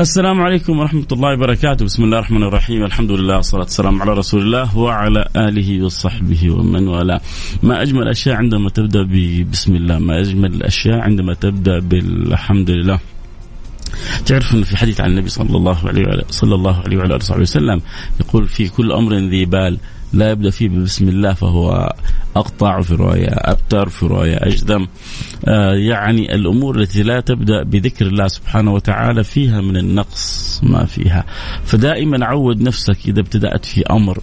السلام عليكم ورحمة الله وبركاته. بسم الله الرحمن الرحيم. الحمد لله والصلاة والسلام على رسول الله وعلى آله وصحبه ومن والاه. ما أجمل الأشياء عندما تبدأ بسم الله. ما أجمل الأشياء عندما تبدأ بالحمد لله. تعرف أن في حديث عن النبي صلى الله عليه وعلى صلى الله عليه وعلى آله وسلم يقول في كل أمر ذي بال. لا يبدأ فيه بسم الله فهو أقطع في رواية أبتر في رواية اجذم آه يعني الأمور التي لا تبدأ بذكر الله سبحانه وتعالى فيها من النقص ما فيها. فدائما عود نفسك إذا ابتدأت في أمر.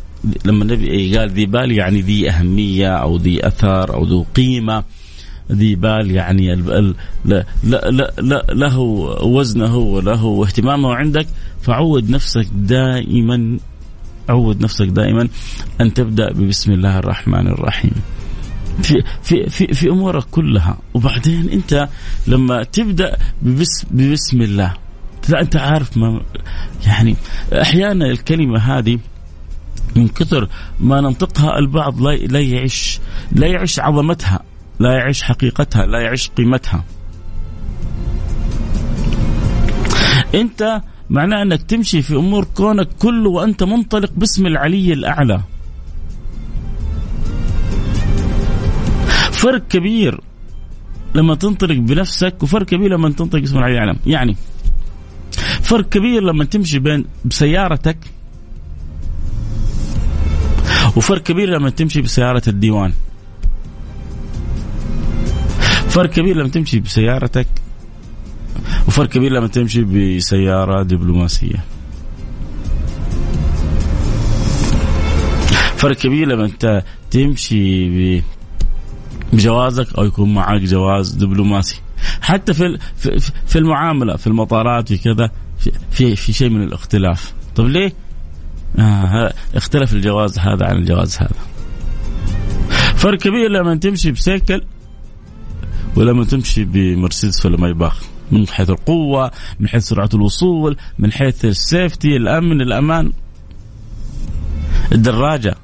لما النبي قال ذي بال يعني ذي أهمية أو ذي اثر أو ذو قيمة. ذي بال يعني ال لا لا لا لا له وزنه وله اهتمامه عندك. فعود نفسك دائما عود نفسك دائما أن تبدأ ببسم الله الرحمن الرحيم. في في في في أمورك كلها وبعدين أنت لما تبدأ ببسم, ببسم الله لا أنت عارف ما يعني أحيانا الكلمة هذه من كثر ما ننطقها البعض لا لا يعيش لا يعيش عظمتها لا يعيش حقيقتها لا يعيش قيمتها أنت معناه أنك تمشي في أمور كونك كله وأنت منطلق باسم العلي الأعلى. فرق كبير لما تنطلق بنفسك وفرق كبير لما تنطلق باسم العلي الأعلى. يعني فرق كبير لما تمشي بين بسيارتك وفرق كبير لما تمشي بسيارة الديوان. فرق كبير لما تمشي بسيارتك وفرق كبير لما تمشي بسيارة دبلوماسية. فرق كبير لما انت تمشي بجوازك أو يكون معك جواز دبلوماسي. حتى في في المعاملة في المطارات في كذا في في, شيء من الاختلاف. طيب ليه؟ آه اختلف الجواز هذا عن الجواز هذا. فرق كبير لما تمشي بسيكل ولما تمشي بمرسيدس ولا مايباخ من حيث القوة من حيث سرعة الوصول من حيث السيفتي الأمن الأمان. الدراجة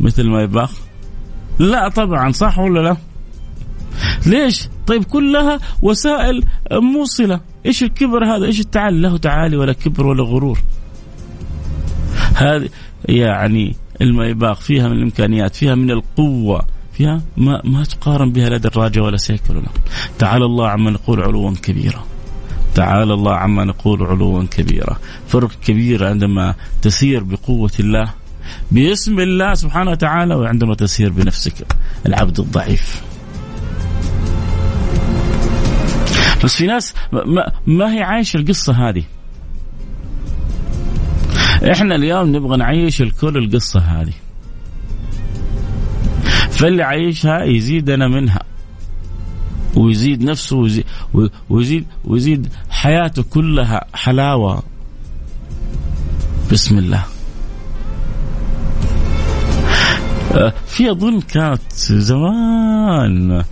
مثل ما يباخ. لا طبعا صح ولا لا؟ ليش؟ طيب كلها وسائل موصلة. إيش الكبر هذا؟ إيش التعالي له تعالي ولا كبر ولا غرور. هذه يعني الميباخ فيها من الإمكانيات فيها من القوة. فيها ما ما تقارن بها لا دراجه ولا سيكل ولا. تعالى الله عما نقول علوا كبيرا. تعالى الله عما نقول علوا كبيرا. فرق كبير عندما تسير بقوة الله باسم الله سبحانه وتعالى وعندما تسير بنفسك العبد الضعيف. بس في ناس ما, ما هي عايشة القصة هذه. إحنا اليوم نبغى نعيش الكل القصة هذه. فاللي عايشها يزيدنا منها. ويزيد نفسه ويزيد ويزيد, ويزيد حياته كلها حلاوة. بسم الله. في أظن كانت زمان.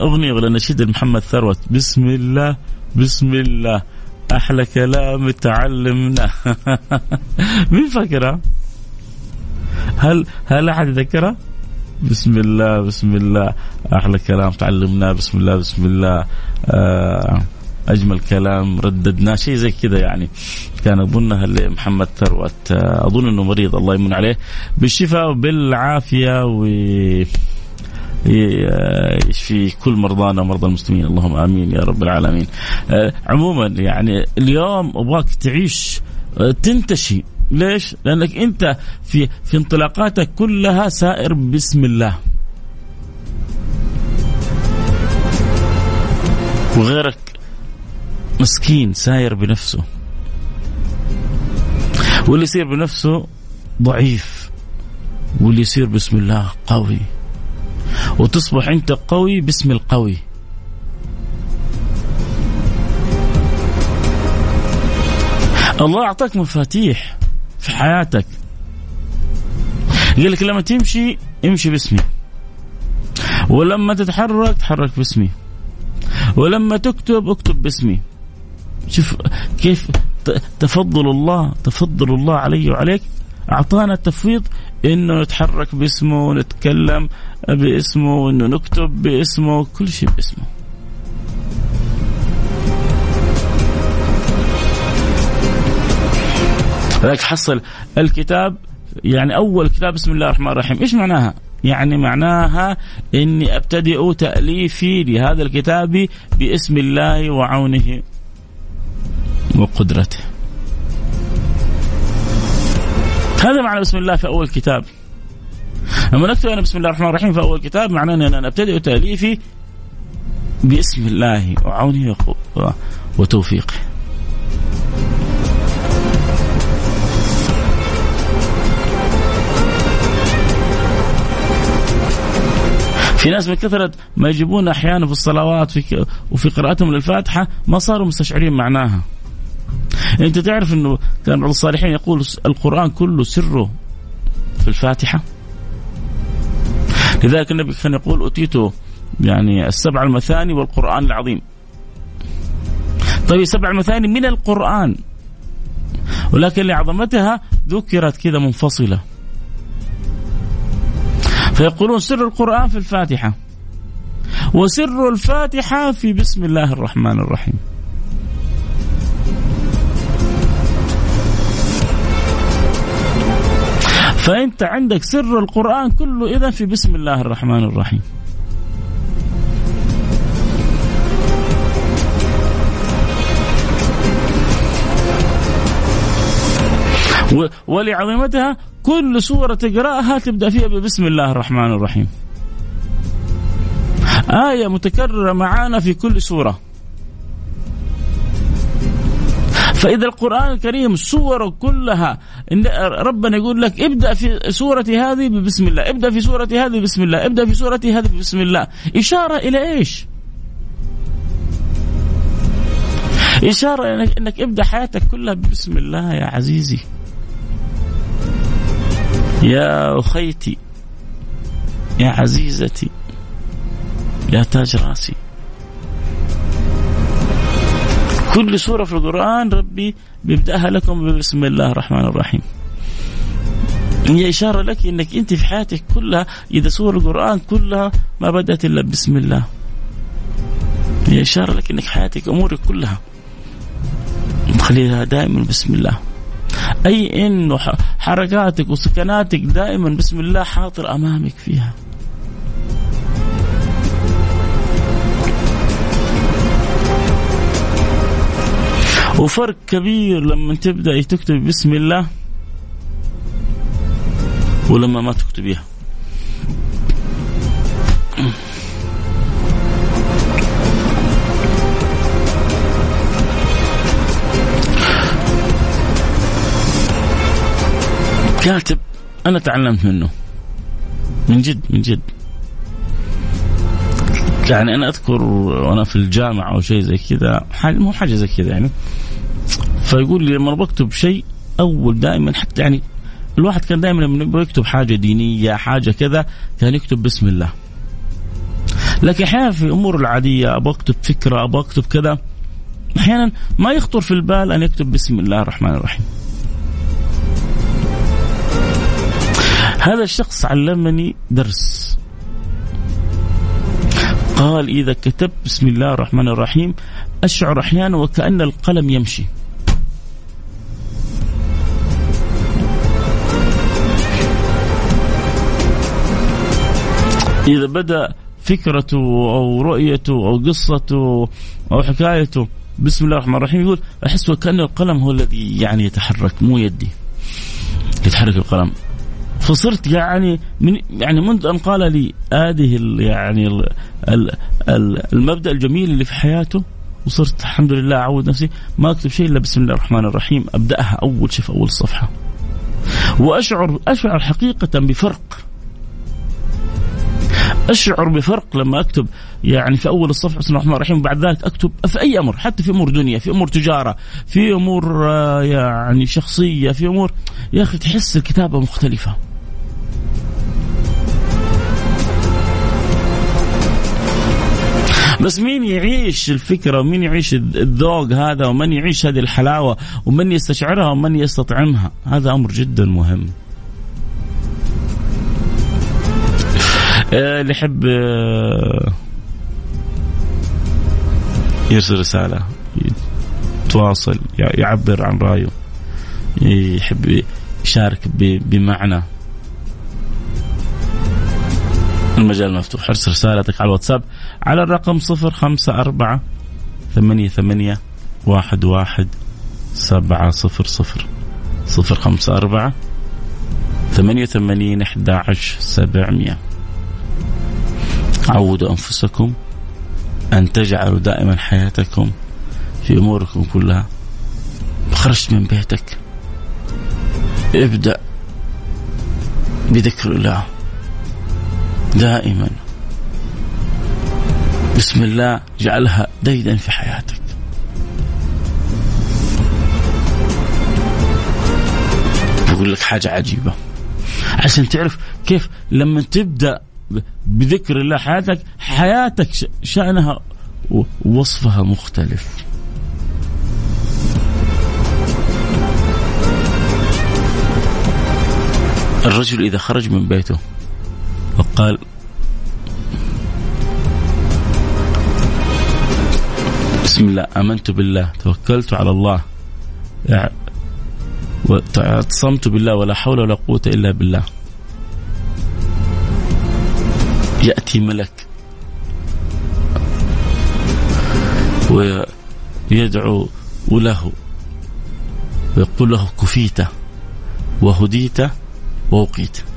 أغنية ولا نشيد محمد ثروت. بسم الله بسم الله. أحلى كلام تعلمنا. مين فاكرها؟ هل هل أحد يذكرها؟ بسم الله بسم الله. أحلى كلام تعلمناه بسم الله بسم الله. آه أجمل كلام رددناه شيء زي كذا يعني. كان أظنها لمحمد ثروت. آه أظن إنه مريض. الله يمن عليه. بالشفاء وبالعافية و يشفي كل مرضانا ومرضى المسلمين. اللهم آمين يا رب العالمين. آه عموما يعني اليوم أبغاك تعيش تنتشي. ليش؟ لأنك أنت في في انطلاقاتك كلها سائر بسم الله. وغيرك مسكين ساير بنفسه. واللي يصير بنفسه ضعيف. واللي يصير بسم الله قوي. وتصبح أنت قوي باسم القوي. الله أعطاك مفاتيح. في حياتك. قال لك لما تمشي امشي باسمي. ولما تتحرك تحرك باسمي. ولما تكتب اكتب باسمي. شوف كيف تفضل الله تفضل الله علي وعليك. أعطانا التفويض إنه نتحرك باسمه ونتكلم باسمه وانه نكتب باسمه كل شيء باسمه. لذلك حصل الكتاب يعني أول كتاب بسم الله الرحمن الرحيم. إيش معناها؟ يعني معناها إني أبتدئ تأليفي لهذا الكتاب باسم الله وعونه وقدرته. هذا معنى بسم الله في أول كتاب. لما نكتب أنا بسم الله الرحمن الرحيم في أول كتاب معناه أن أنا أبتدئ تأليفي باسم الله وعونه وتوفيقه في ناس من كثرة ما يجيبون أحيانا في الصلوات في وفي قراءتهم للفاتحة ما صاروا مستشعرين معناها. أنت تعرف أنه كان بعض الصالحين يقول القرآن كله سره في الفاتحة؟ لذلك النبي كان يقول أتيت يعني السبع المثاني والقرآن العظيم. طيب السبع المثاني من القرآن. ولكن لعظمتها ذكرت كذا منفصلة. فيقولون سر القرآن في الفاتحة. وسر الفاتحة في بسم الله الرحمن الرحيم. فأنت عندك سر القرآن كله إذا في بسم الله الرحمن الرحيم. ولعظمتها كل سورة تقرأها تبدأ فيها بسم الله الرحمن الرحيم. آية متكررة معانا في كل سورة. فإذا القرآن الكريم سوره كلها إن ربنا يقول لك ابدأ في سورة هذه بسم الله ابدأ في سورة هذه بسم الله ابدأ في سورة هذه بسم الله. إشارة إلى إيش؟ إشارة إنك, إنك ابدأ حياتك كلها بسم الله يا عزيزي. يا أخيتي يا عزيزتي يا تاج راسي. كل سورة في القرآن ربي بيبدأها لكم بسم الله الرحمن الرحيم. هي إشارة لك أنك أنت في حياتك كلها إذا سور القرآن كلها ما بدأت إلا بسم الله. هي إشارة لك أنك حياتك أمورك كلها. تخليها دائما بسم الله. أي أنه حركاتك وسكناتك دائما بسم الله حاضر أمامك فيها. وفرق كبير لما تبدأ تكتب بسم الله ولما ما تكتبيها كاتب أنا تعلمت منه. من جد من جد. يعني أنا أذكر وأنا في الجامعة أو شيء زي كذا حاجة مو حاجة زي كذا يعني. فيقول لي لما بكتب شيء أول دائما حتى يعني الواحد كان دائما لما يكتب حاجة دينية حاجة كذا كان يكتب بسم الله. لكن أحيانا في الأمور العادية أبغى أكتب فكرة أبغى أكتب كذا أحيانا ما يخطر في البال أن يكتب بسم الله الرحمن الرحيم. هذا الشخص علمني درس. قال إذا كتبت بسم الله الرحمن الرحيم أشعر أحيانا وكأن القلم يمشي. إذا بدأ فكرته أو رؤيته أو قصته أو حكايته بسم الله الرحمن الرحيم يقول أحس وكأن القلم هو الذي يعني يتحرك مو يدي يتحرك القلم. فصرت يعني من يعني منذ أن قال لي هذه يعني ال ال ال المبدأ الجميل اللي في حياته وصرت الحمد لله أعود نفسي ما أكتب شيء إلا بسم الله الرحمن الرحيم أبدأها أول شيء في أول صفحة. واشعر أشعر حقيقة بفرق. أشعر بفرق لما أكتب يعني في أول الصفحة بسم الله الرحمن الرحيم وبعد ذلك أكتب في أي أمر حتى في أمور دنيا في أمور تجارة في أمور آه، يعني شخصية في أمور. يا أخي تحس الكتابة مختلفة. بس مين يعيش الفكرة ومين يعيش الذوق هذا ومن يعيش هذه الحلاوة ومن يستشعرها ومن يستطعمها؟ هذا أمر جدا مهم. آه، اللي يحب آه، يرسل رسالة يتواصل يعبر عن رأيه يحب يشارك بمعنى. المجال مفتوح. ارسل رسالتك على الواتساب على الرقم صفر خمسة أربعة ثمانية ثمانية واحد واحد سبعة صفر صفر. صفر خمسة أربعة ثمانية وثمانين أحد عشر سبعمية. عودوا أنفسكم أن تجعلوا دائما حياتكم في أموركم كلها. خرجت من بيتك. ابدأ بذكر الله. دائما. بسم الله جعلها ديدا في حياتك. أقول لك حاجة عجيبة. عشان تعرف كيف لما تبدأ بذكر الله حياتك حياتك شأنها ووصفها مختلف. الرجل إذا خرج من بيته وقال بسم الله آمنت بالله توكلت على الله واعتصمت بالله ولا حول ولا قوة إلا بالله. يأتي ملك ويدعو له ويقول له كفيت وهديت ووقيت.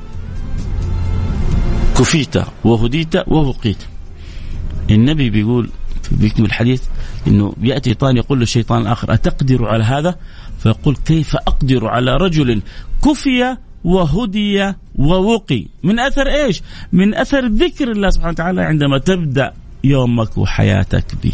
كفيت وهديت ووقيت النبي بيقول بيكمل الحديث إنه يأتي شيطان يقول للشيطان الآخر أتقدر على هذا؟ فيقول كيف أقدر على رجل كفي وهدي ووقي من أثر إيش؟ من أثر ذكر الله سبحانه وتعالى عندما تبدأ يومك وحياتك به.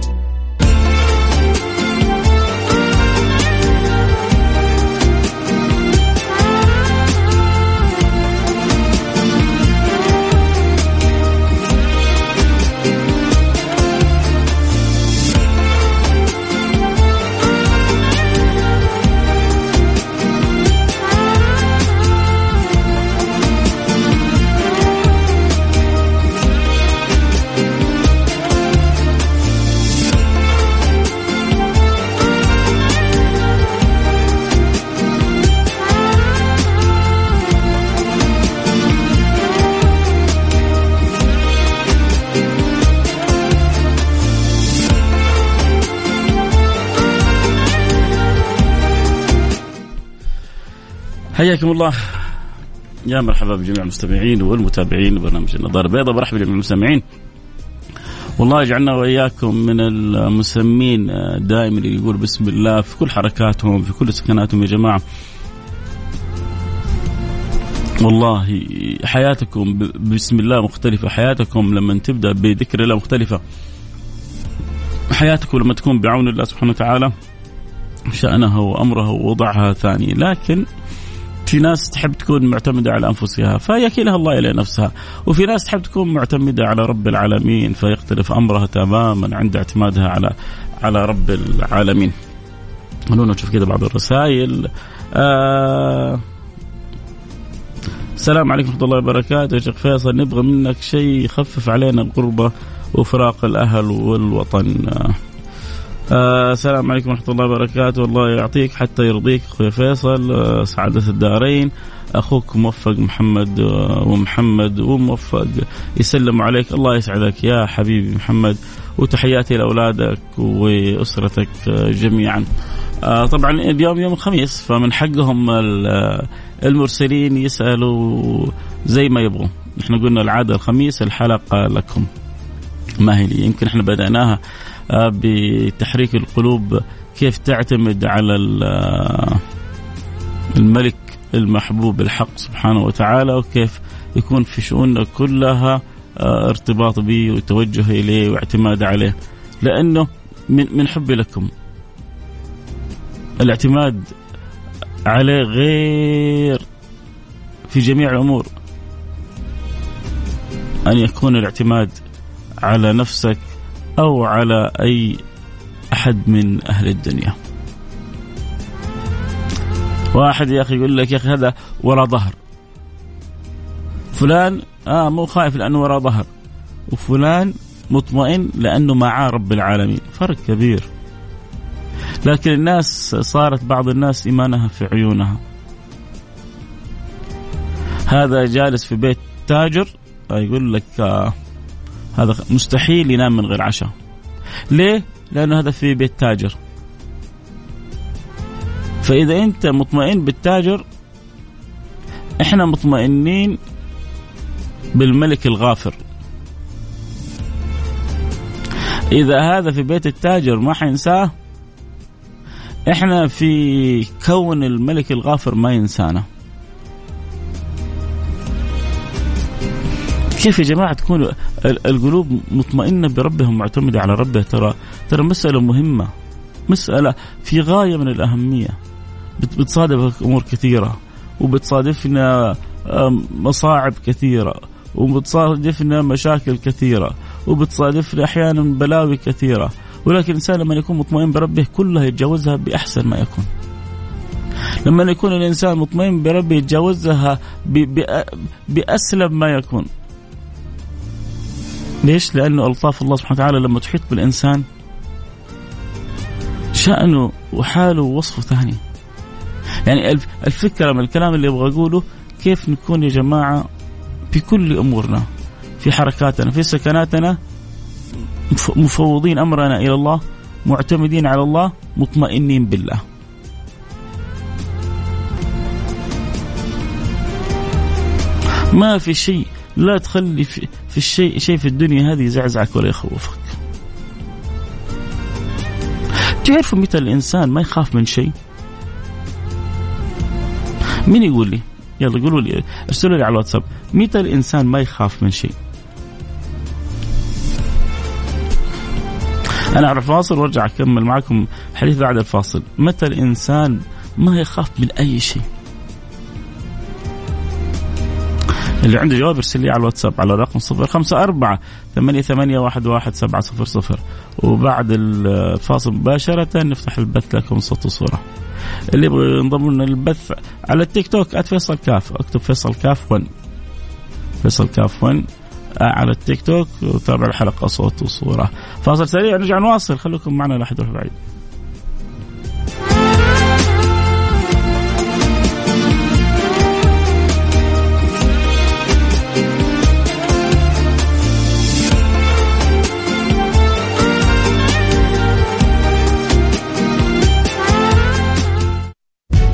حياكم الله. يا مرحبا بجميع المستمعين والمتابعين لبرنامج النظارة البيضاء. برحب بجميع المستمعين. والله يجعلنا وإياكم من المسمين دائما اللي يقول بسم الله في كل حركاتهم في كل سكناتهم يا جماعة. والله حياتكم بسم الله مختلفة. حياتكم لما تبدأ بذكر الله مختلفة. حياتكم لما تكون بعون الله سبحانه وتعالى شأنها وأمرها ووضعها ثاني لكن في ناس تحب تكون معتمدة على أنفسها فيكلها الله إلى نفسها. وفي ناس تحب تكون معتمدة على رب العالمين فيختلف أمرها تماما عند اعتمادها على على رب العالمين. خلونا نشوف كذا بعض الرسائل. آه السلام عليكم ورحمة الله وبركاته. يا شيخ فيصل نبغى منك شيء يخفف علينا الغربة وفراق الأهل والوطن. آه. السلام عليكم ورحمة الله وبركاته. الله يعطيك حتى يرضيك أخوي فيصل آه سعادة الدارين. أخوك موفق محمد آه ومحمد وموفق يسلم عليك. الله يسعدك يا حبيبي محمد وتحياتي لأولادك وأسرتك آه جميعا. آه طبعا اليوم يوم الخميس فمن حقهم المرسلين يسألوا زي ما يبغوا إحنا قلنا العادة الخميس الحلقة لكم. ما هي لي؟ يمكن إحنا بدأناها آه، بتحريك القلوب كيف تعتمد على الملك المحبوب الحق سبحانه وتعالى وكيف يكون في شؤوننا كلها آه، ارتباط به وتوجه إليه واعتماد عليه. لأنه من من حبي لكم. الاعتماد عليه غير في جميع الأمور. أن يكون الاعتماد على نفسك أو على أي أحد من أهل الدنيا. واحد يا أخي يقول لك يا أخي هذا وراء ظهر. فلان آه مو خايف لأنه وراء ظهر. وفلان مطمئن لأنه معاه رب العالمين، فرق كبير. لكن الناس صارت بعض الناس إيمانها في عيونها. هذا جالس في بيت تاجر يقول لك آه هذا مستحيل ينام من غير عشاء. ليه؟ لأنه هذا في بيت تاجر. فإذا أنت مطمئن بالتاجر إحنا مطمئنين بالملك الغافر. إذا هذا في بيت التاجر ما حينساه إحنا في كون الملك الغافر ما ينسانا. كيف يا جماعة تكون القلوب مطمئنة بربها معتمدة على ربها ترى ترى مسألة مهمة مسألة في غاية من الأهمية بتصادفك أمور كثيرة وبتصادفنا مصاعب كثيرة وبتصادفنا مشاكل كثيرة وبتصادفنا أحيانا بلاوي كثيرة ولكن الإنسان لما يكون مطمئن بربه كلها يتجاوزها بأحسن ما يكون. لما يكون الإنسان مطمئن بربه يتجاوزها باسلم ما يكون. ليش؟ لأنه ألطاف الله سبحانه وتعالى لما تحيط بالإنسان شأنه وحاله ووصفه ثاني يعني الفكرة من الكلام اللي أبغى أقوله كيف نكون يا جماعة في كل أمورنا في حركاتنا في سكناتنا مفوضين أمرنا إلى الله معتمدين على الله مطمئنين بالله ما في شيء لا تخلي في, في الشيء شيء في الدنيا هذه يزعزعك ولا يخوفك. تعرفوا متى الإنسان ما يخاف من شيء؟ مين يقول لي؟ يلا قولوا لي ارسلوا لي على الواتساب. متى الإنسان ما يخاف من شيء. أنا أعرف فاصل وأرجع أكمل معكم حديث بعد الفاصل. متى الانسان ما يخاف من أي شيء. اللي عنده جواب يرسل لي على الواتساب على رقم صفر خمسة أربعة ثمانية, ثمانية واحد, واحد سبعة صفر صفر. وبعد الفاصل مباشرة نفتح البث لكم صوت وصورة. اللي يبغى ينضم لنا البث على التيك توك @فيصل كاف. اكتب فيصل كاف 1 فيصل كاف 1 على التيك توك. وتابع الحلقة صوت وصورة. فاصل سريع نرجع نواصل. خليكم معنا لا أحد يروح بعيد.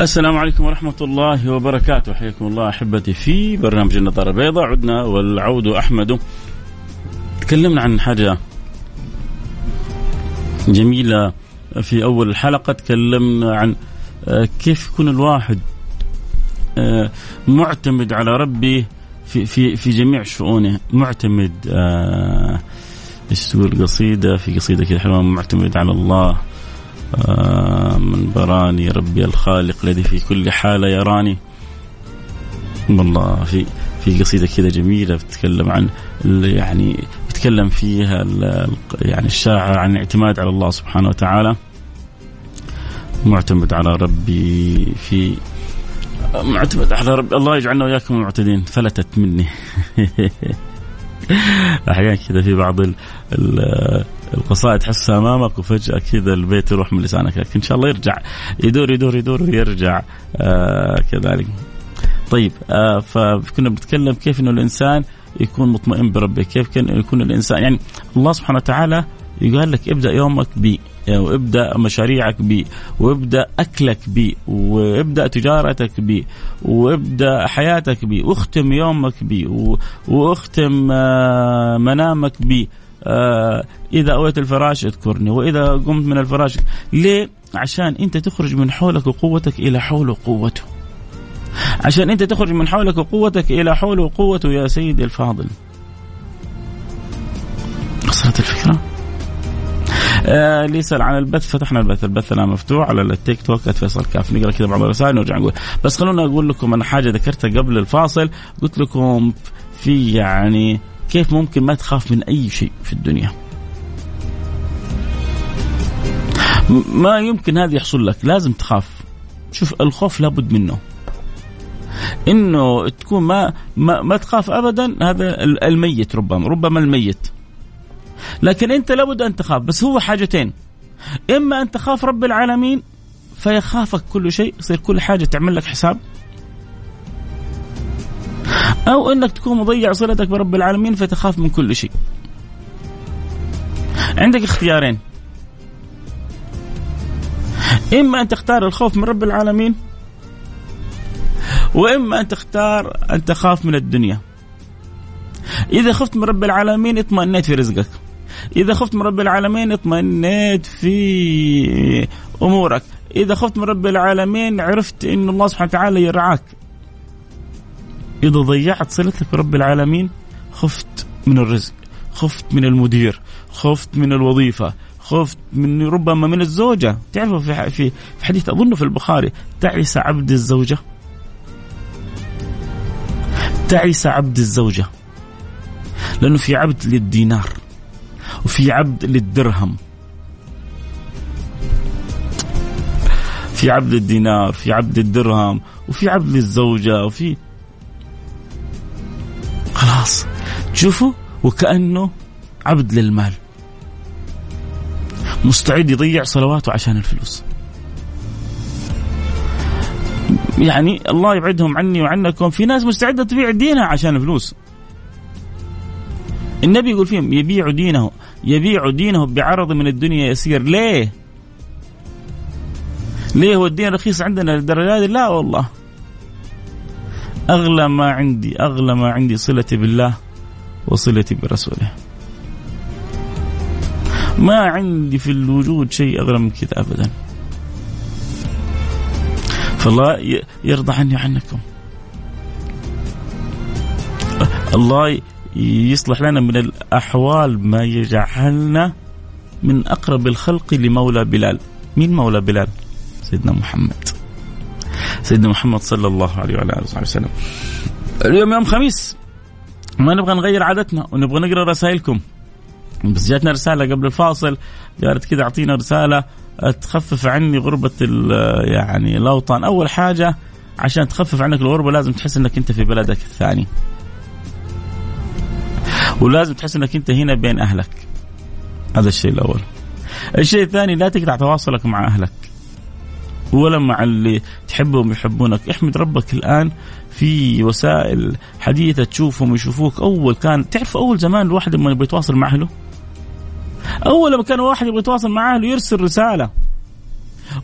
السلام عليكم ورحمة الله وبركاته. حياكم الله أحبتي في برنامج النظارة البيضاء. عدنا والعود أحمد. تكلمنا عن حاجة جميلة في أول الحلقة. تكلمنا عن آه، كيف يكون الواحد آه، معتمد على ربه في في في جميع شؤونه. معتمد آه، إيش تقول؟ قصيدة في قصيدة كذا حلوة. معتمد على الله. من براني ربي الخالق الذي في كل حالة يراني. والله في في قصيدة كذا جميلة بتتكلم عن يعني بتكلم فيها يعني الشاعر عن الاعتماد على الله سبحانه وتعالى. معتمد على ربي في معتمد على ربي الله يجعلنا وإياكم المعتدين فلتت مني. أحيانا كذا في بعض ال القصائد تحسها أمامك وفجأة كذا البيت يروح من لسانك لكن إن شاء الله يرجع. يدور يدور يدور ويرجع آه كذلك. طيب آه فكنا بنتكلم كيف إنه الإنسان يكون مطمئن بربه كيف كان يكون الإنسان. يعني الله سبحانه وتعالى يقال لك ابدأ يومك بي يعني وابدأ مشاريعك بي وابدأ أكلك بي وابدأ تجارتك بي وابدأ حياتك بي واختم يومك بي واختم آه، منامك بي آه، إذا أويت الفراش اذكرني وإذا قمت من الفراش ليه؟ عشان أنت تخرج من حولك وقوتك إلى حول وقوته عشان أنت تخرج من حولك وقوتك إلى حول وقوته يا سيدي الفاضل. وصلت الفكرة؟ آه اللي يسال عن البث فتحنا البث. البث الان مفتوح على التيك توك فيصل كاف. نقرأ كذا بعض الرسائل ونرجع نقول. بس خلونا أقول لكم أنا حاجة ذكرتها قبل الفاصل. قلت لكم في يعني كيف ممكن ما تخاف من أي شيء في الدنيا؟ ما يمكن هذا يحصل لك لازم تخاف. شوف الخوف لابد منه. إنه تكون ما ما, ما تخاف ابدا هذا الميت ربما ربما الميت. لكن أنت لابد أن تخاف بس هو حاجتين. إما أن تخاف رب العالمين فيخافك كل شيء يصير كل حاجة تعمل لك حساب. أو إنك تكون مضيع صلتك برب العالمين فتخاف من كل شيء. عندك اختيارين. إما أن تختار الخوف من رب العالمين وإما أن تختار أن تخاف من الدنيا. إذا خفت من رب العالمين اطمئنيت في رزقك. إذا خفت من رب العالمين اطمئنيت في أمورك. إذا خفت من رب العالمين عرفت إن الله سبحانه وتعالى يرعاك. إذا ضيعت صلتك برب العالمين خفت من الرزق خفت من المدير خفت من الوظيفة خفت من ربما من الزوجة. تعرفوا في في حديث أظنه في البخاري تعس عبد الزوجة. تعس عبد الزوجة. لأنه في عبد للدينار وفي عبد للدرهم. في عبد الدينار في عبد الدرهم وفي عبد للزوجة وفي خلاص. تشوفوا وكأنه عبد للمال. مستعد يضيع صلواته عشان الفلوس. يعني الله يبعدهم عني وعنكم. في ناس مستعدة تبيع دينها عشان الفلوس. النبي يقول فيهم يبيع دينه يبيع دينه بعرض من الدنيا يسير. ليه؟ ليه هو الدين رخيص عندنا للدرجة لا والله. أغلى ما عندي أغلى ما عندي صلتي بالله وصلتي برسوله. ما عندي في الوجود شيء أغلى من كذا أبدا. فالله يرضى عني وعنكم. الله يصلح لنا من الأحوال ما يجعلنا من أقرب الخلق لمولى بلال. مين مولى بلال؟ سيدنا محمد. سيدنا محمد صلى الله عليه وعلى آله وصحبه وسلم. اليوم يوم خميس ما نبغى نغير عادتنا ونبغى نقرأ رسائلكم. بس جاتنا رسالة قبل الفاصل قالت كذا أعطينا رسالة تخفف عني غربة يعني الأوطان. أول حاجة عشان تخفف عنك الغربة لازم تحس إنك أنت في بلدك الثاني. ولازم تحس إنك أنت هنا بين أهلك. هذا الشيء الأول. الشيء الثاني لا تقطع تواصلك مع أهلك. ولا مع اللي تحبهم يحبونك. احمد ربك الآن في وسائل حديثة تشوفهم ويشوفوك. أول كان تعرف أول زمان الواحد لما يبغى يتواصل مع أهله؟ أول لما كان واحد يبغى يتواصل مع أهله يرسل رسالة.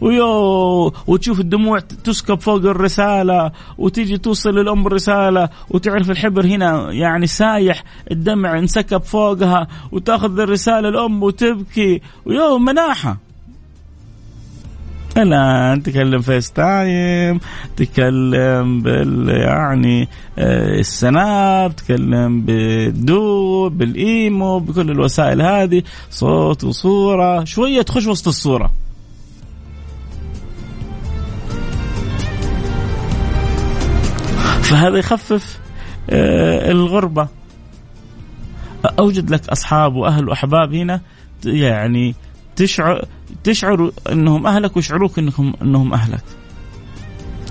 ويو وتشوف الدموع تسكب فوق الرسالة وتيجي توصل للأم الرساله وتعرف الحبر هنا يعني سايح الدمع انسكب فوقها وتأخذ الرسالة الام وتبكي. ويو مناحة. الان تكلم FaceTime تكلم بال يعني آه، ال Snap تكلم بالدو بال imo بكل الوسائل هذه صوت وصورة شوية تخش وسط الصورة. فهذا يخفف آه، الغربة. أوجد لك أصحاب وأهل وأحباب هنا يعني تشعر تشعر انهم اهلك ويشعروك انهم انهم اهلك.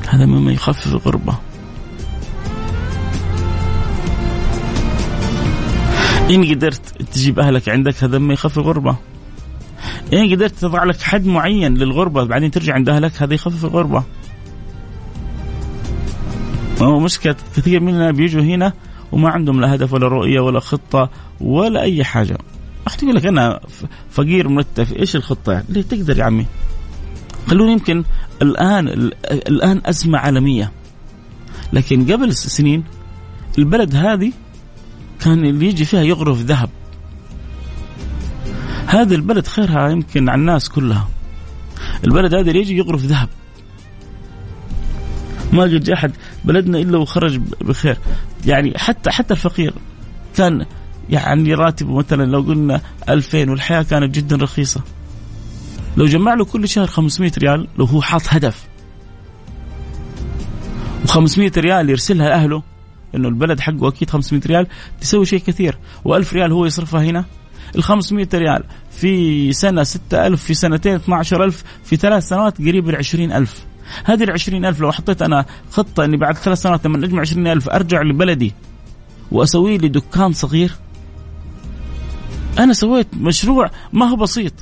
هذا مما يخفف الغربة. إن قدرت تجيب أهلك عندك هذا ما يخفف الغربة إن قدرت تضع لك حد معين للغربة بعدين ترجع عند أهلك هذا يخفف الغربة هو مشكلة كثير مننا بيجوا هنا وما عندهم لا هدف ولا رؤية ولا خطة ولا أي حاجة احد يقول لك أنا فقير مرتب إيش الخطة؟ ليه تقدر يا عمي. خلوني يمكن الآن الآن أزمة عالمية. لكن قبل سنين البلد هذه كان اللي يجي فيها يغرف ذهب. هذه البلد خيرها يمكن على الناس كلها. البلد هذا اللي يجي يغرف ذهب. ما قد احد بلدنا إلا وخرج بخير. يعني حتى حتى الفقير كان يعني راتبه مثلا لو قلنا 2000 والحياة كانت جدا رخيصة. لو جمع له كل شهر 500 ريال لو هو حاط هدف. و500 ريال يرسلها لاهله إنه البلد حقه أكيد 500 ريال تسوي شيء كثير. و1000 ريال هو يصرفها هنا. ال 500 ريال في سنة 6000 في سنتين 12000 في ثلاث سنوات قريب ال 20000 هذه ال 20000 لو حطيت أنا خطة أني بعد ثلاث سنوات لما أجمع 20000 أرجع لبلدي وأسوي لي دكان صغير أنا سويت مشروع ما هو بسيط.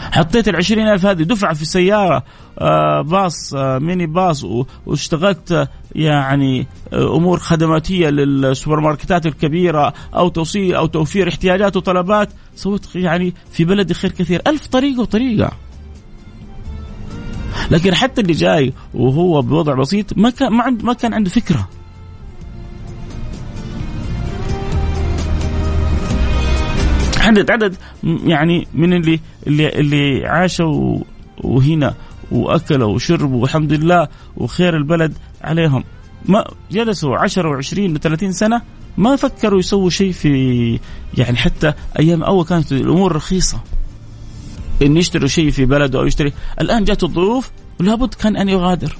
حطيت العشرين ألف هذه دفعة في سيارة آه باص آه ميني باص واشتغلت آه يعني أمور خدماتية للسوبر ماركتات الكبيرة أو توصيل أو توفير احتياجات وطلبات. سويت يعني في بلدي خير كثير. ألف طريقة وطريقة. لكن حتى اللي جاي وهو بوضع بسيط ما كان ما, ما كان عنده فكرة. عدد عدد يعني من اللي اللي اللي عاشوا وهنا وأكلوا وشربوا والحمد لله وخير البلد عليهم. ما جلسوا 10 و20 و30 سنة ما فكروا يسووا شيء في يعني حتى أيام أول كانت الأمور رخيصة. إن يشتروا شيء في بلده أو يشتري. الآن جات الظروف ولابد كان أن يغادر.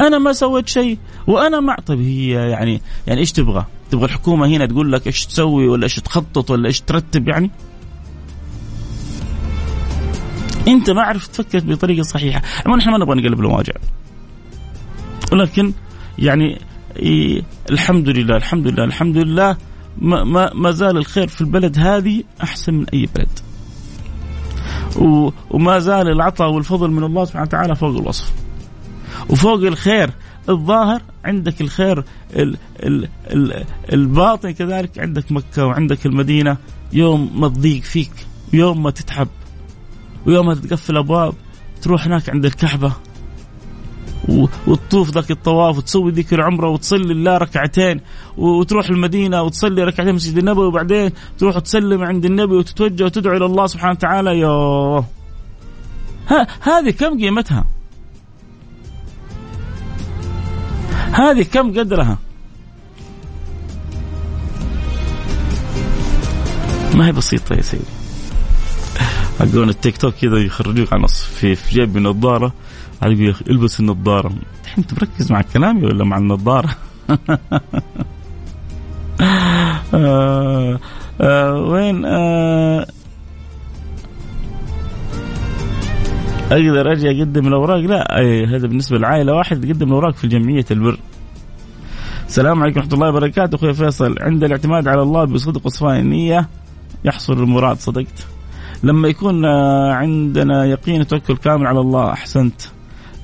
أنا ما سويت شيء وأنا مع طيب هي يعني يعني إيش تبغى؟ تبغى الحكومة هنا تقول لك إيش تسوي ولا إيش تخطط ولا إيش ترتب يعني؟ أنت ما عرفت تفكر بطريقة صحيحة، عموما إحنا ما نبغى نقلب المواجع. ولكن يعني إيه الحمد لله الحمد لله الحمد لله ما, ما, ما زال الخير في البلد هذه أحسن من أي بلد. وما زال العطاء والفضل من الله سبحانه وتعالى فوق الوصف. وفوق الخير الظاهر عندك الخير ال ال ال الباطن كذلك عندك مكة وعندك المدينة. يوم ما تضيق فيك يوم ما تتعب ويوم ما تتقفل أبواب تروح هناك عند الكعبة وتطوف ذاك الطواف وتسوي ذيك العمرة وتصلي الله ركعتين وتروح المدينة وتصلي ركعتين مسجد النبوي وبعدين تروح تسلم عند النبي وتتوجه وتدعو إلى الله سبحانه وتعالى. يوه! هذه كم قيمتها؟ هذه كم قدرها؟ ما هي بسيطة يا سيدي. حقون التيك توك كذا يخرجوك على نص في, في جيب نظارة إلبس النظارة. انت مركز مع كلامي ولا مع النظارة؟ آه آه وين آه أقدر أجي أقدم الأوراق؟ لا هذا بالنسبة لعائلة واحد تقدم الأوراق في جمعيه البر. السلام عليكم ورحمة الله وبركاته. أخوي فيصل عند الاعتماد على الله بصدق وصفاء النية يحصل المراد صدقت. لما يكون آه، عندنا يقين وتوكل كامل على الله أحسنت.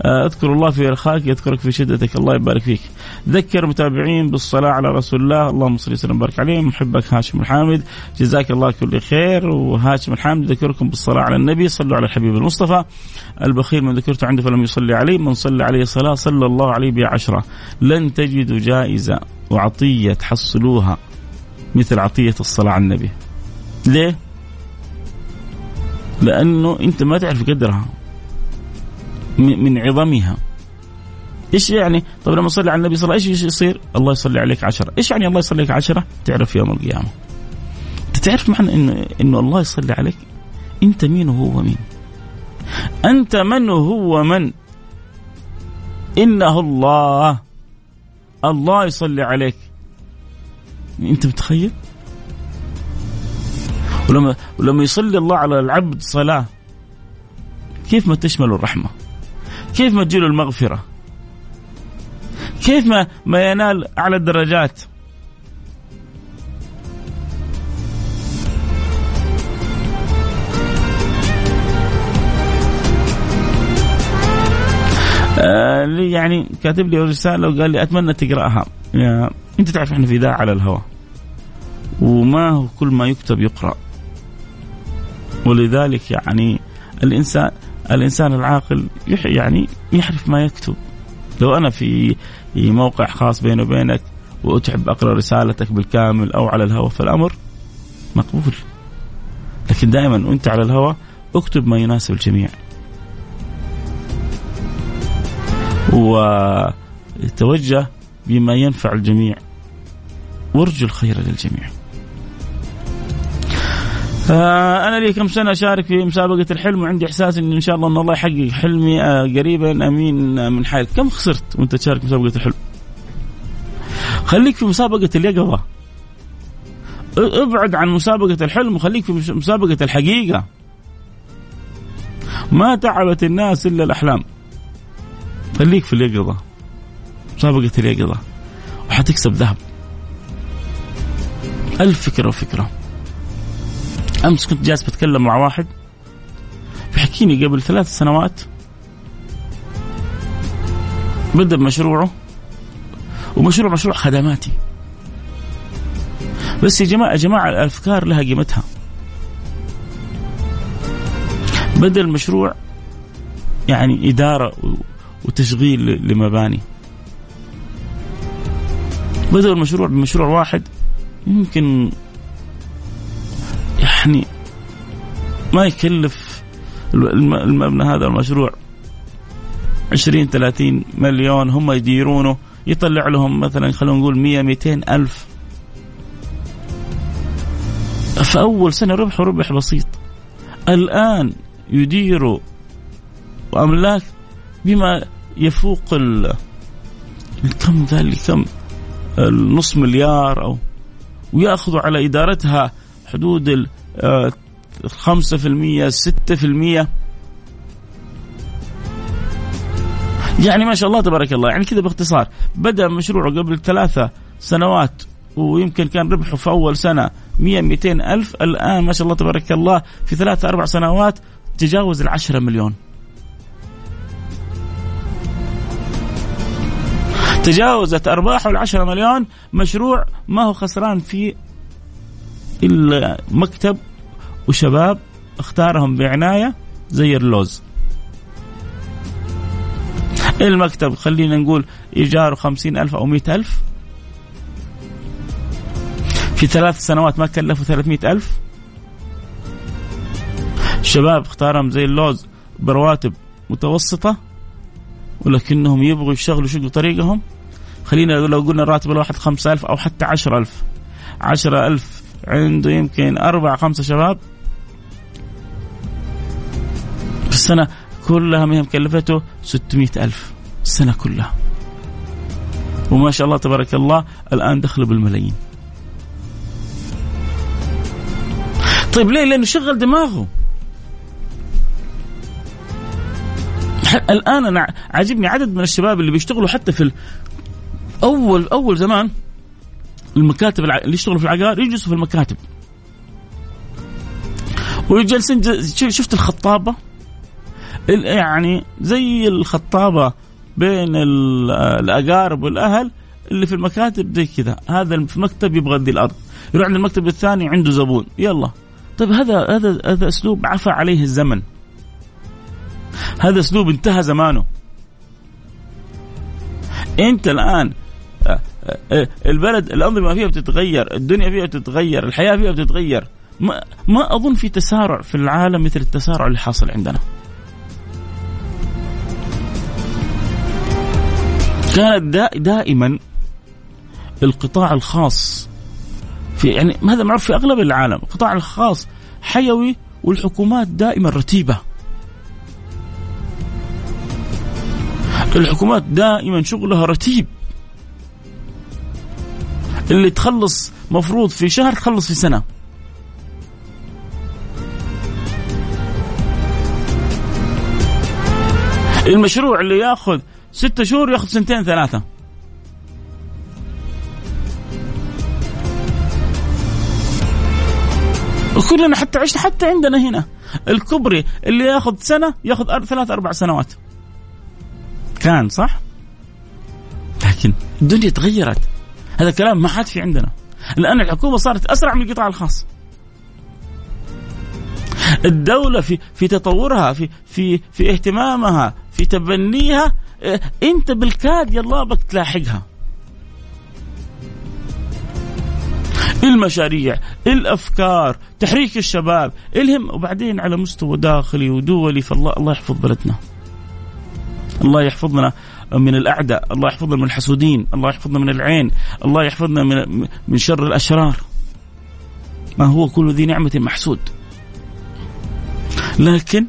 آه، أذكر الله في رخائك يذكرك في شدتك. الله يبارك فيك. ذكر متابعين بالصلاة على رسول الله. اللهم صل وسلم وبارك عليه. محبك هاشم الحامد. جزاك الله كل خير. وهاشم الحامد ذكركم بالصلاة على النبي. صلوا على الحبيب المصطفى. البخيل من ذكرته عنده فلم يصلي عليه. من صلى عليه صلاة صلى الله عليه بها عشرة لن تجدوا جائزة وعطية تحصلوها مثل عطية الصلاة على النبي. ليه؟ لأنه أنت ما تعرف قدرها. من عظمها. إيش يعني؟ طيب لما اصلي على النبي صلى الله عليه وسلم إيش يصير؟ الله يصلي عليك عشرة، إيش يعني الله يصلي عليك عشرة؟ تعرف يوم القيامة. أنت تعرف معنى إنه إنه الله يصلي عليك؟ أنت مين وهو مين؟ أنت من وهو من؟ إنه الله الله يصلي عليك. أنت متخيل؟ ولما ولما يصلي الله على العبد صلاة كيف ما تشمل الرحمة كيف ما تجيله المغفرة كيف ما ما ينال أعلى الدرجات؟ آه يعني كاتب لي رسالة وقال لي أتمنى تقرأها. يا أنت تعرف إحنا في إذاعة على الهواء. وما هو كل ما يكتب يقرأ. ولذلك يعني الانسان الإنسان العاقل يعني يحرف ما يكتب. لو أنا في موقع خاص بيني وبينك وتحب أقرأ رسالتك بالكامل أو على الهواء فالامر مقبول. لكن دائما وأنت على الهواء اكتب ما يناسب الجميع. وتوجه بما ينفع الجميع. وارجو الخير للجميع. آه أنا لي كم سنه أشارك في مسابقة الحلم وعندي إحساس إن إن شاء الله إن الله يحقق حلمي آه قريبا. آمين من حالك كم خسرت وأنت تشارك مسابقة الحلم؟ خليك في مسابقة اليقظة. ابعد عن مسابقة الحلم وخليك في مسابقة الحقيقة. ما تعبت الناس إلا الأحلام. خليك في اليقظة. مسابقة اليقظة. وحتكسب ذهب. ألف فكرة وفكرة. أمس كنت جالس بتكلم مع واحد بيحكيني قبل ثلاث سنوات بدأ بمشروعه ومشروع مشروع خدماتي. بس يا جماعة يا جماعة الأفكار لها قيمتها. بدأ المشروع يعني إدارة وتشغيل لمباني. بدأ المشروع بمشروع واحد يمكن يعني ما يكلف المبنى هذا المشروع 20 30 مليون. هم يديرونه يطلع لهم مثلا خلينا نقول 100 200 ألف. فأول سنة ربحوا ربح بسيط. الآن يديروا أملاك بما يفوق ال كم ذلك؟ كم؟ النص مليار أو ويأخذوا على إدارتها حدود ال 5% 6% يعني ما شاء الله تبارك الله يعني كذا باختصار. بدأ مشروعه قبل ثلاثة سنوات ويمكن كان ربحه في أول سنة 100 200 ألف. الآن ما شاء الله تبارك الله في ثلاثة أربع سنوات تجاوز العشرة مليون. تجاوزت أرباحه العشرة مليون. مشروع ما هو خسران فيه الا مكتب وشباب اختارهم بعناية زي اللوز. المكتب خلينا نقول إيجاره خمسين ألف أو مئة ألف. في ثلاث سنوات ما كلفوا ثلاثمائة ألف. شباب اختارهم زي اللوز برواتب متوسطة ولكنهم يبغوا يشتغلوا شغل طريقهم. خلينا لو قلنا راتب الواحد خمسة ألف أو حتى عشرة ألف. عشرة ألف عنده يمكن أربع خمسة شباب. في السنة كلها ما هي مكلفته 600 ألف السنة كلها. وما شاء الله تبارك الله الآن دخله بالملايين. طيب ليه؟ لأنه شغل دماغه. الآن أنا عاجبني عدد من الشباب اللي بيشتغلوا حتى في أول أول زمان المكاتب اللي يشتغلوا في العقار يجلسوا في المكاتب. ويجلسين شفت الخطابة؟ يعني زي الخطابة بين الأقارب والأهل اللي في المكاتب زي كذا. هذا في مكتب يبغى يدي الأرض. يروح عند المكتب الثاني عنده زبون. يلا. طيب هذا هذا هذا أسلوب عفى عليه الزمن. هذا أسلوب انتهى زمانه. أنت الآن البلد الانظمه فيها بتتغير الدنيا فيها بتتغير الحياة فيها بتتغير. ما, ما أظن في تسارع في العالم مثل التسارع اللي حاصل عندنا. كانت دائما القطاع الخاص في يعني هذا معروف في أغلب العالم. القطاع الخاص حيوي والحكومات دائما رتيبة. الحكومات دائما شغلها رتيب. اللي تخلص مفروض في شهر تخلص في سنة. المشروع اللي ياخذ ستة شهور ياخذ سنتين ثلاثة. وكلنا حتى عشنا حتى عندنا هنا. الكبري اللي ياخذ سنة ياخذ ثلاث أربع سنوات. كان صح؟ لكن الدنيا تغيرت. هذا الكلام ما عاد في عندنا. الآن الحكومة صارت أسرع من القطاع الخاص. الدولة في في تطورها في في في اهتمامها في تبنيها إيه، أنت بالكاد يلا بك تلاحقها. المشاريع الأفكار تحريك الشباب الهم. وبعدين على مستوى داخلي ودولي فالله الله يحفظ بلدنا. الله يحفظنا. من الأعداء الله يحفظنا من الحسودين الله يحفظنا من العين الله يحفظنا من من شر الأشرار. ما هو كل ذي نعمة محسود. لكن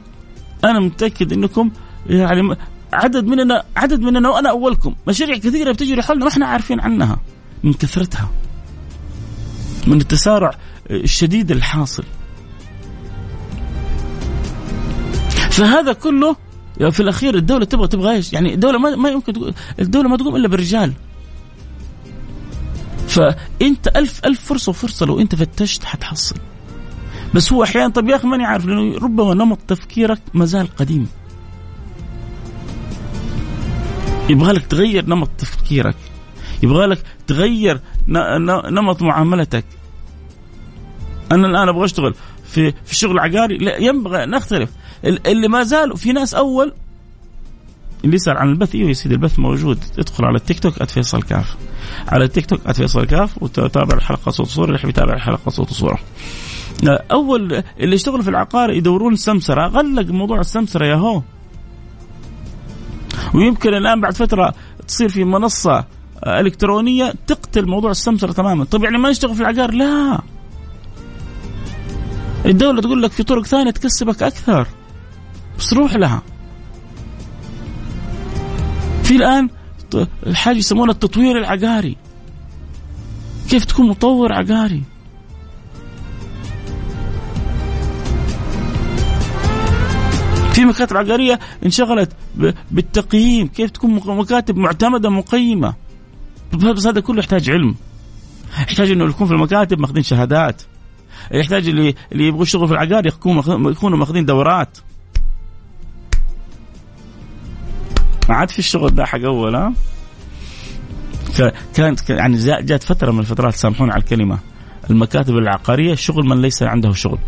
أنا متأكد إنكم يعني عدد مننا عدد مننا وأنا أولكم. مشاريع كثيرة بتجري حولنا ما إحنا عارفين عنها. من كثرتها. من التسارع الشديد الحاصل. فهذا كله في الأخير الدولة تبغى تبغى إيش؟ يعني الدولة ما, ما يمكن تقول الدولة ما تقوم إلا بالرجال. فأنت ألف ألف فرصة وفرصة لو أنت فتشت حتحصل. بس هو أحيانا طب يا أخي ماني عارف لأنه ربما نمط تفكيرك ما زال قديم. يبغى لك تغير نمط تفكيرك. يبغى لك تغير نمط معاملتك. أنا الآن أبغى أشتغل في في الشغل العقاري لا ينبغي نختلف اللي ما زالوا في ناس أول اللي يسال عن البث. أيوه يا سيدي البث موجود. ادخل على التيك توك @فيصل كاف على التيك توك @فيصل كاف وتابع الحلقة صوت وصورة. اللي يحب يتابع الحلقة صوت وصورة. أول اللي يشتغلوا في العقار يدورون السمسرة. غلق موضوع السمسرة يا هو. ويمكن الآن بعد فترة تصير في منصة إلكترونية تقتل موضوع السمسرة تماما. طيب يعني ما نشتغل في العقار؟ لا. الدولة تقول لك في طرق ثانية تكسبك أكثر. بس روح لها. في الآن حاجة يسمونها التطوير العقاري. كيف تكون مطور عقاري؟ في مكاتب عقارية انشغلت بالتقييم. كيف تكون مكاتب معتمدة مقيمة؟ بس هذا كله يحتاج علم. يحتاج إنه يكون في المكاتب ماخذين شهادات. يحتاج اللي اللي يبغوا يشتغلوا في العقار يكونوا ماخذين دورات. ما عاد في الشغل ده حق أول ها؟ كانت يعني جات فترة من الفترات سامحوني على الكلمة. المكاتب العقارية شغل من ليس عنده شغل.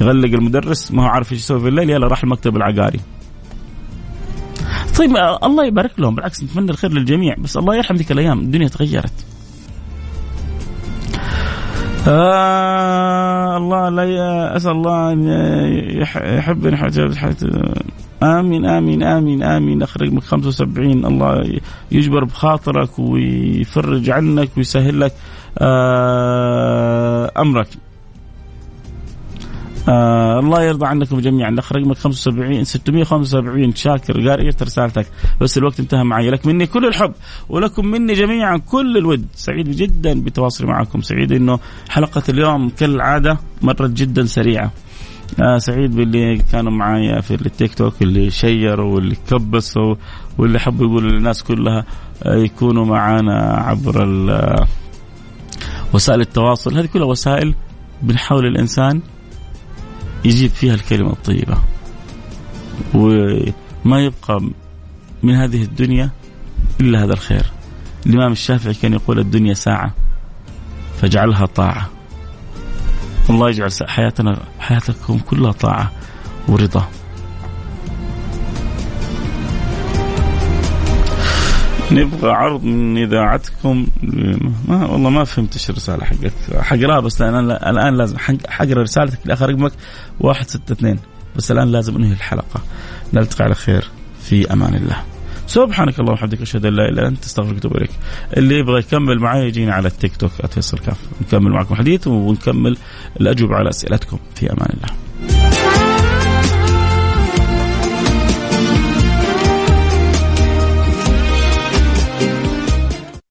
يغلق المدرس ما هو عارف إيش يسوي في الليل يلا راح المكتب العقاري. طيب الله يبارك لهم. بالعكس نتمنى الخير للجميع. بس الله يرحم ذيك الأيام الدنيا تغيرت. آه الله لا أسأل الله أن يحبني آمين آمين آمين آمين. أخرج من 75 الله يجبر بخاطرك ويفرج عنك ويسهل لك آه أمرك. آه الله يرضى عنكم جميعا. الاخ رقمك 75 675 شاكر قريت رسالتك. بس الوقت انتهى معي. لك مني كل الحب ولكم مني جميعا كل الود. سعيد جدا بتواصلي معكم. سعيد إنه حلقة اليوم كالعادة مرت جدا سريعة. آه سعيد باللي كانوا معايا في التيك توك اللي شيروا واللي كبسوا واللي حبوا يقولوا للناس كلها آه يكونوا معانا عبر وسائل التواصل. هذه كلها وسائل بنحاول الإنسان. يجيب فيها الكلمة الطيبة. وما يبقى من هذه الدنيا إلا هذا الخير. الإمام الشافعي كان يقول الدنيا ساعة فاجعلها طاعة. الله يجعل حياتنا حياتكم كلها طاعة ورضا. نبغى عرض من إذاعتكم ما والله ما فهمت إيش الرسالة حقك حقراها بس أنا الآن لازم حقرأ رسالتك لاخر رقمك 162 بس الآن لازم أنهي الحلقة. نلتقي على خير. في أمان الله. سبحانك اللهم وبحمدك أشهد أن لا إله إلا أنت أستغفرك وأتوب إليك. اللي يبغى يكمل معي يجيني على التيك توك @فيصل كاف. نكمل معكم حديث ونكمل الأجوبة على أسئلتكم. في أمان الله.